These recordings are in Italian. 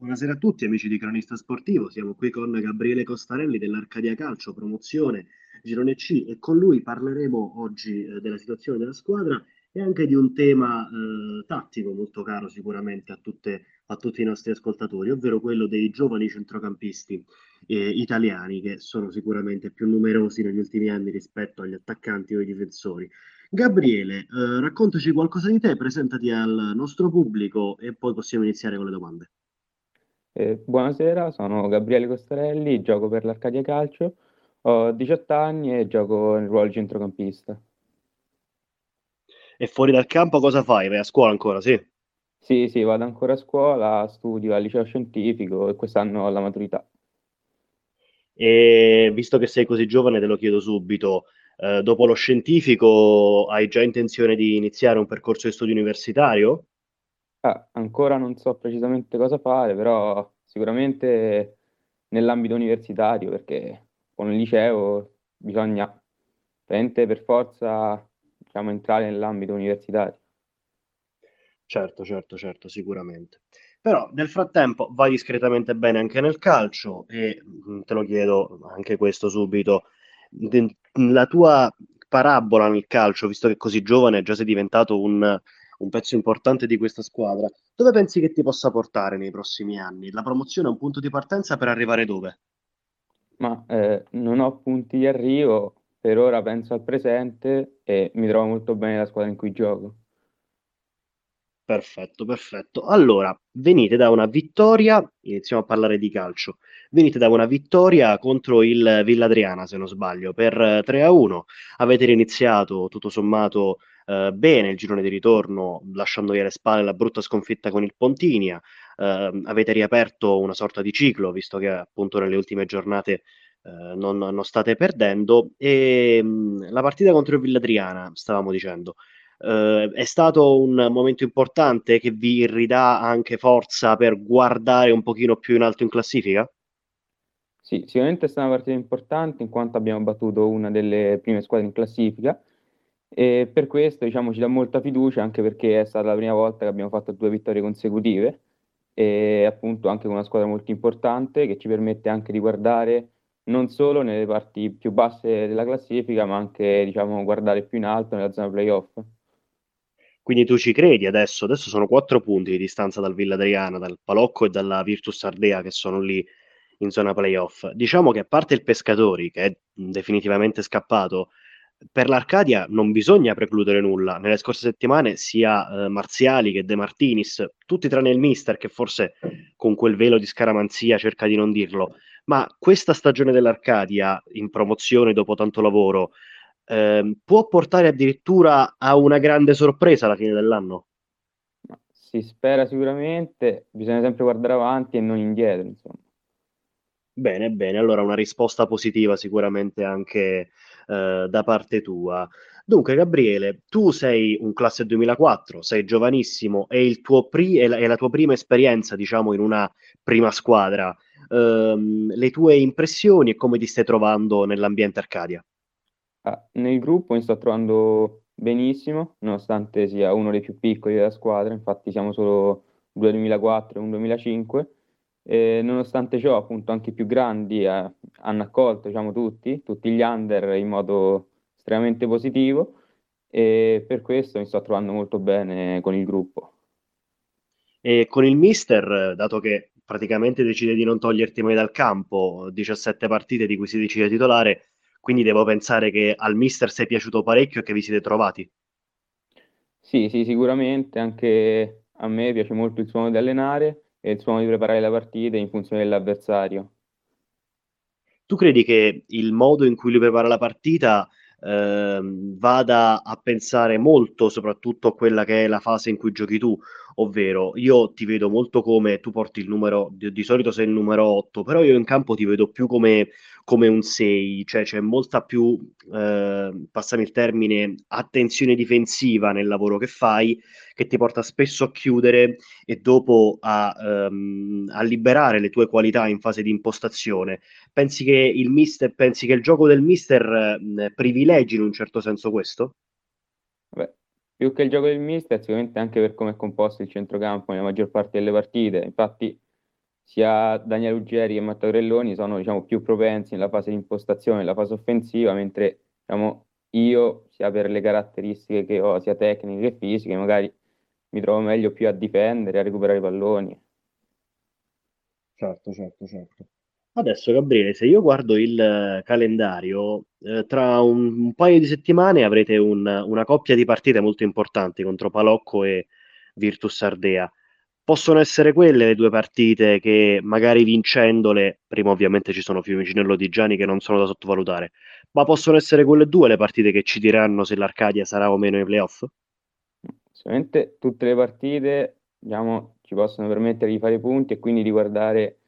Buonasera a tutti amici di Cronista Sportivo, siamo qui con Gabriele Costarelli dell'Arcadia Calcio, promozione Girone C e con lui parleremo oggi eh, della situazione della squadra e anche di un tema eh, tattico molto caro sicuramente a, tutte, a, tutti i nostri ascoltatori, ovvero quello dei giovani centrocampisti eh, italiani che sono sicuramente più numerosi negli ultimi anni rispetto agli attaccanti o ai difensori. Gabriele, eh, raccontaci qualcosa di te, presentati al nostro pubblico e poi possiamo iniziare con le domande. Eh, buonasera, sono Gabriele Costarelli, gioco per l'Arcadia Calcio, ho 18 anni e gioco nel ruolo di centrocampista. E fuori dal campo cosa fai? Vai a scuola ancora, sì? Sì, sì, vado ancora a scuola, studio al liceo scientifico e quest'anno ho la maturità. E visto che sei così giovane, te lo chiedo subito, eh, dopo lo scientifico hai già intenzione di iniziare un percorso di studio universitario? Ah, ancora non so precisamente cosa fare, però sicuramente nell'ambito universitario, perché con il liceo bisogna per forza diciamo, entrare nell'ambito universitario. Certo, certo, certo, sicuramente. Però nel frattempo vai discretamente bene anche nel calcio e mm, te lo chiedo anche questo subito. La tua parabola nel calcio, visto che così giovane già sei diventato un un pezzo importante di questa squadra, dove pensi che ti possa portare nei prossimi anni? La promozione è un punto di partenza per arrivare dove? Ma eh, non ho punti di arrivo, per ora penso al presente e mi trovo molto bene la squadra in cui gioco. Perfetto, perfetto. Allora, venite da una vittoria, iniziamo a parlare di calcio. Venite da una vittoria contro il Villadriana, se non sbaglio, per 3 a 1. Avete iniziato tutto sommato eh, bene il girone di ritorno, lasciando via le spalle la brutta sconfitta con il Pontinia. Eh, avete riaperto una sorta di ciclo, visto che appunto nelle ultime giornate eh, non, non, state perdendo. E mh, mm, la partita contro il Villadriana, stavamo dicendo, eh, è stato un momento importante che vi ridà anche forza per guardare un pochino più in alto in classifica? Sì, sicuramente è stata una partita importante in quanto abbiamo battuto una delle prime squadre in classifica e per questo diciamo, ci dà molta fiducia anche perché è stata la prima volta che abbiamo fatto due vittorie consecutive e appunto anche con una squadra molto importante che ci permette anche di guardare non solo nelle parti più basse della classifica ma anche diciamo, guardare più in alto nella zona playoff. Quindi tu ci credi adesso? Adesso sono quattro punti di distanza dal Villa Adriana, dal Palocco e dalla Virtus Ardea che sono lì in zona playoff. Diciamo che a parte il Pescatori che è definitivamente scappato, per l'Arcadia non bisogna precludere nulla. Nelle scorse settimane sia eh, Marziali che De Martinis, tutti tranne il mister che forse con quel velo di scaramanzia cerca di non dirlo, ma questa stagione dell'Arcadia in promozione dopo tanto lavoro eh, può portare addirittura a una grande sorpresa alla fine dell'anno? Si spera sicuramente, bisogna sempre guardare avanti e non indietro, insomma. Bene, bene, allora una risposta positiva sicuramente anche eh, da parte tua. Dunque, Gabriele, tu sei un classe 2004, sei giovanissimo, è, pri- è, la, è la tua prima esperienza, diciamo, in una prima squadra. Um, le tue impressioni e come ti stai trovando nell'ambiente Arcadia? Ah, nel gruppo mi sto trovando benissimo, nonostante sia uno dei più piccoli della squadra, infatti siamo solo due 2004 e un 2005 e nonostante ciò, appunto, anche i più grandi eh, hanno accolto diciamo, tutti, tutti gli under in modo estremamente positivo e per questo mi sto trovando molto bene con il gruppo. E con il mister, dato che praticamente decide di non toglierti mai dal campo, 17 partite di cui si decide titolare, quindi devo pensare che al mister sei piaciuto parecchio e che vi siete trovati. Sì, sì, sicuramente, anche a me piace molto il suo modo di allenare e il suo modo di preparare la partita in funzione dell'avversario. Tu credi che il modo in cui lui prepara la partita eh, vada a pensare molto soprattutto a quella che è la fase in cui giochi tu, ovvero io ti vedo molto come tu porti il numero, di, di solito sei il numero 8, però io in campo ti vedo più come, come un 6, cioè c'è molta più, eh, passami il termine, attenzione difensiva nel lavoro che fai, che ti porta spesso a chiudere e dopo a, ehm, a liberare le tue qualità in fase di impostazione. Pensi che il mister, pensi che il gioco del mister eh, privilegi in un certo senso questo? Beh, più che il gioco del mister, sicuramente anche per come è composto il centrocampo nella maggior parte delle partite. Infatti, sia Daniele Ruggeri che Matteo Grelloni sono diciamo, più propensi nella fase di impostazione, nella fase offensiva, mentre diciamo, io, sia per le caratteristiche che ho, sia tecniche che fisiche, magari mi trovo meglio più a difendere, a recuperare i palloni. Certo, certo, certo. Adesso Gabriele, se io guardo il eh, calendario, eh, tra un, un, paio di settimane avrete un, una coppia di partite molto importanti contro Palocco e Virtus Ardea. Possono essere quelle le due partite che magari vincendole, prima ovviamente ci sono Fiumicino e Lodigiani che non sono da sottovalutare, ma possono essere quelle due le partite che ci diranno se l'Arcadia sarà o meno nei playoff? Sicuramente tutte le partite diciamo, ci possono permettere di fare punti e quindi di guardare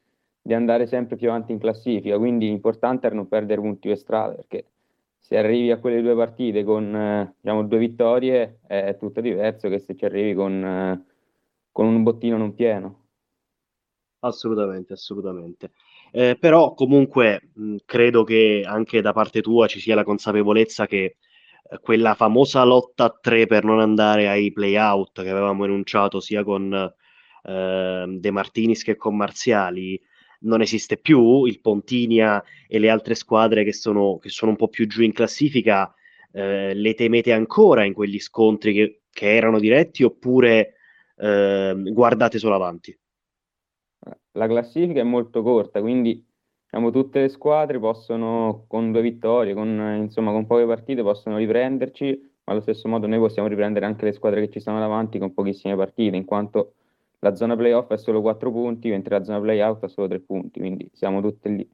di andare sempre più avanti in classifica, quindi l'importante è non perdere punti per strada, perché se arrivi a quelle due partite con eh, diciamo, due vittorie è tutto diverso che se ci arrivi con, eh, con un bottino non pieno. Assolutamente, assolutamente. Eh, però comunque mh, credo che anche da parte tua ci sia la consapevolezza che eh, quella famosa lotta a tre per non andare ai play-out che avevamo enunciato sia con eh, De Martinis che con Marziali non esiste più, il Pontinia e le altre squadre che sono, che sono un po' più giù in classifica, eh, le temete ancora in quegli scontri che, che erano diretti oppure eh, guardate solo avanti? La classifica è molto corta, quindi diciamo, tutte le squadre possono, con due vittorie, con, insomma, con poche partite, possono riprenderci, ma allo stesso modo noi possiamo riprendere anche le squadre che ci stanno davanti con pochissime partite, in quanto la zona playoff è solo 4 punti, mentre la zona playout è solo 3 punti, quindi siamo tutti lì.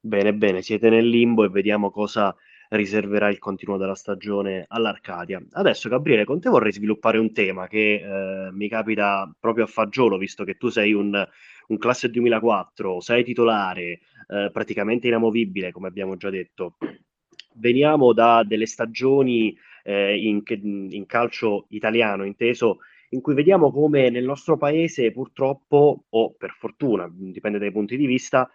Bene, bene, siete nel limbo e vediamo cosa riserverà il continuo della stagione all'Arcadia. Adesso, Gabriele, con te vorrei sviluppare un tema che eh, mi capita proprio a fagiolo, visto che tu sei un, un classe 2004, sei titolare, eh, praticamente inamovibile, come abbiamo già detto. Veniamo da delle stagioni eh, in, in calcio italiano, inteso in cui vediamo come nel nostro paese purtroppo, o per fortuna, dipende dai punti di vista,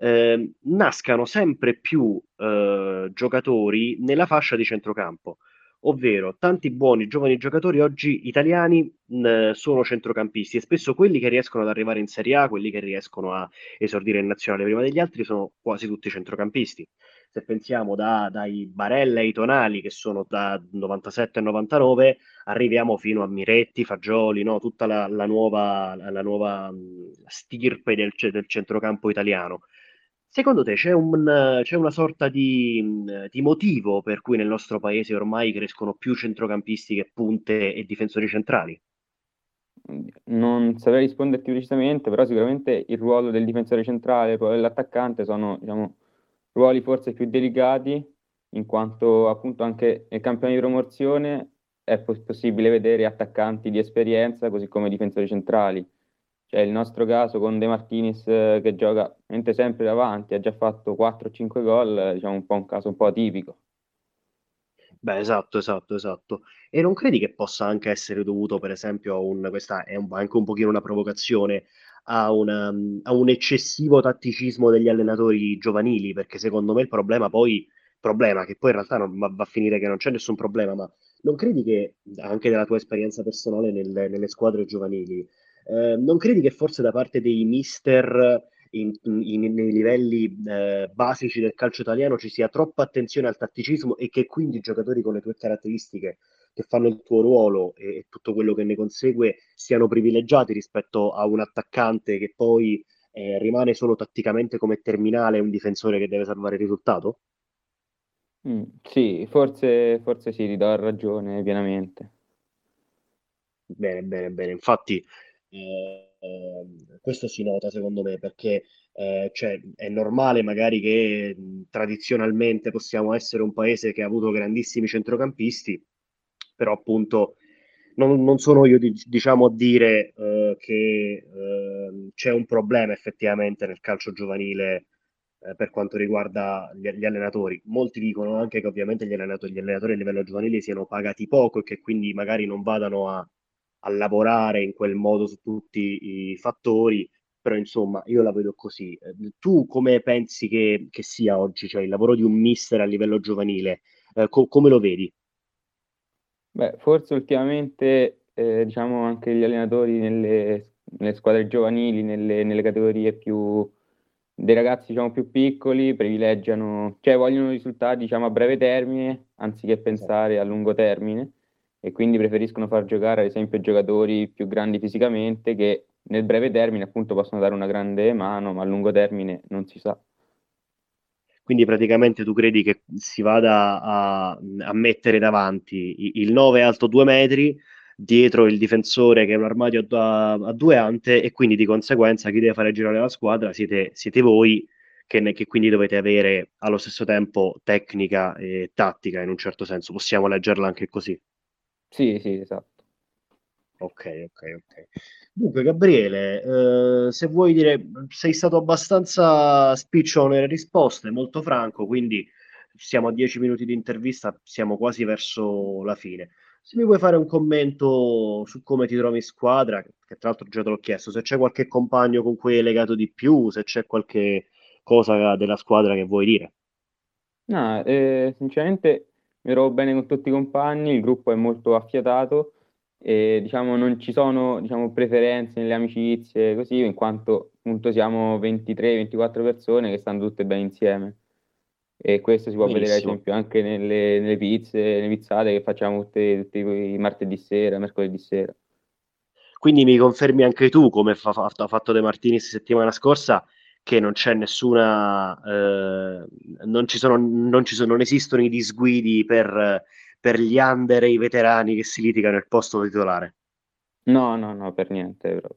eh, nascano sempre più eh, giocatori nella fascia di centrocampo, ovvero tanti buoni giovani giocatori oggi italiani mh, sono centrocampisti e spesso quelli che riescono ad arrivare in Serie A, quelli che riescono a esordire in nazionale prima degli altri, sono quasi tutti centrocampisti se pensiamo da, dai Barella ai Tonali che sono da 97 a 99, arriviamo fino a Miretti, Fagioli, no? tutta la, la, nuova, la nuova stirpe del, del, centrocampo italiano. Secondo te c'è, un, c'è una sorta di, di, motivo per cui nel nostro paese ormai crescono più centrocampisti che punte e difensori centrali? Non saprei risponderti precisamente, però sicuramente il ruolo del difensore centrale e dell'attaccante sono diciamo, ruoli forse più delicati, in quanto appunto anche nel campione di promozione è poss- possibile vedere attaccanti di esperienza così come difensori centrali. Cioè il nostro caso con De Martinis eh, che gioca sempre davanti, ha già fatto 4-5 gol, diciamo un po' un caso un po' atipico. Beh, esatto, esatto, esatto. E non credi che possa anche essere dovuto, per esempio, a un, questa è un, anche un pochino una provocazione, a, una, a un eccessivo tatticismo degli allenatori giovanili? Perché secondo me il problema poi, problema che poi in realtà non, va, va a finire che non c'è nessun problema, ma non credi che, anche dalla tua esperienza personale nelle, nelle squadre giovanili, eh, non credi che forse da parte dei mister in, in, nei livelli eh, basici del calcio italiano ci sia troppa attenzione al tatticismo e che quindi i giocatori con le tue caratteristiche che fanno il tuo ruolo e, e tutto quello che ne consegue siano privilegiati rispetto a un attaccante che poi eh, rimane solo tatticamente come terminale un difensore che deve salvare il risultato? Mm, sì, forse, forse sì, ti do ragione pienamente. Bene, bene, bene. Infatti, eh, eh, questo si nota secondo me perché eh, cioè, è normale magari che mh, tradizionalmente possiamo essere un paese che ha avuto grandissimi centrocampisti, però appunto non, non sono io diciamo a dire eh, che eh, c'è un problema effettivamente nel calcio giovanile eh, per quanto riguarda gli, gli, allenatori. Molti dicono anche che ovviamente gli allenatori, gli allenatori a livello giovanile siano pagati poco e che quindi magari non vadano a a lavorare in quel modo su tutti i fattori, però insomma io la vedo così. Eh, tu come pensi che, che sia oggi, cioè il lavoro di un mister a livello giovanile, eh, co- come lo vedi? Beh, forse ultimamente eh, diciamo anche gli allenatori nelle, nelle squadre giovanili, nelle, nelle categorie più dei ragazzi diciamo, più piccoli privilegiano, cioè vogliono risultati diciamo, a breve termine anziché pensare a lungo termine e quindi preferiscono far giocare ad esempio giocatori più grandi fisicamente che nel breve termine appunto possono dare una grande mano, ma a lungo termine non si sa. Quindi praticamente tu credi che si vada a, a mettere davanti il 9 alto 2 metri, dietro il difensore che è un armadio a, a, due ante e quindi di conseguenza chi deve fare girare la squadra siete, siete voi che, che, quindi dovete avere allo stesso tempo tecnica e tattica in un certo senso. Possiamo leggerla anche così. Sì, sì, esatto. Ok, ok, ok. Dunque, Gabriele, eh, se vuoi dire, sei stato abbastanza spiccione nelle risposte, molto franco, quindi siamo a dieci minuti di intervista, siamo quasi verso la fine. Se mi vuoi fare un commento su come ti trovi in squadra, che tra l'altro già te l'ho chiesto, se c'è qualche compagno con cui hai legato di più, se c'è qualche cosa della squadra che vuoi dire. No, eh, sinceramente mi trovo bene con tutti i compagni, il gruppo è molto affiatato e diciamo non ci sono diciamo, preferenze nelle amicizie così, in quanto appunto siamo 23-24 persone che stanno tutte bene insieme. E questo si può Benissimo. vedere ad esempio anche nelle, nelle pizze, nelle pizzate che facciamo tutti, tutti i martedì sera, mercoledì sera. Quindi mi confermi anche tu, come fa, fa, ha fatto De Martinis settimana scorsa, che non c'è nessuna, eh, non, ci sono, non, ci sono, non esistono i disguidi per, per gli under e i veterani che si litigano nel posto titolare. No, no, no, per niente. Proprio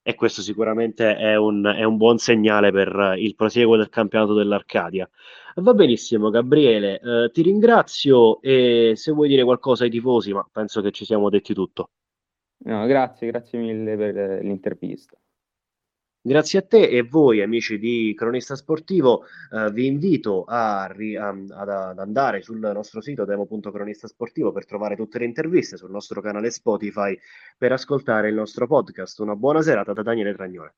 e questo sicuramente è un, è un, buon segnale per il prosieguo del campionato dell'Arcadia. Va benissimo, Gabriele, eh, ti ringrazio e se vuoi dire qualcosa ai tifosi, ma penso che ci siamo detti tutto. No, grazie, grazie mille per l'intervista. Grazie a te e voi amici di Cronista Sportivo, eh, vi invito a, a, ad, ad, andare sul nostro sito demo.cronistasportivo per trovare tutte le interviste sul nostro canale Spotify per ascoltare il nostro podcast. Una buona serata da Daniele Tragnone.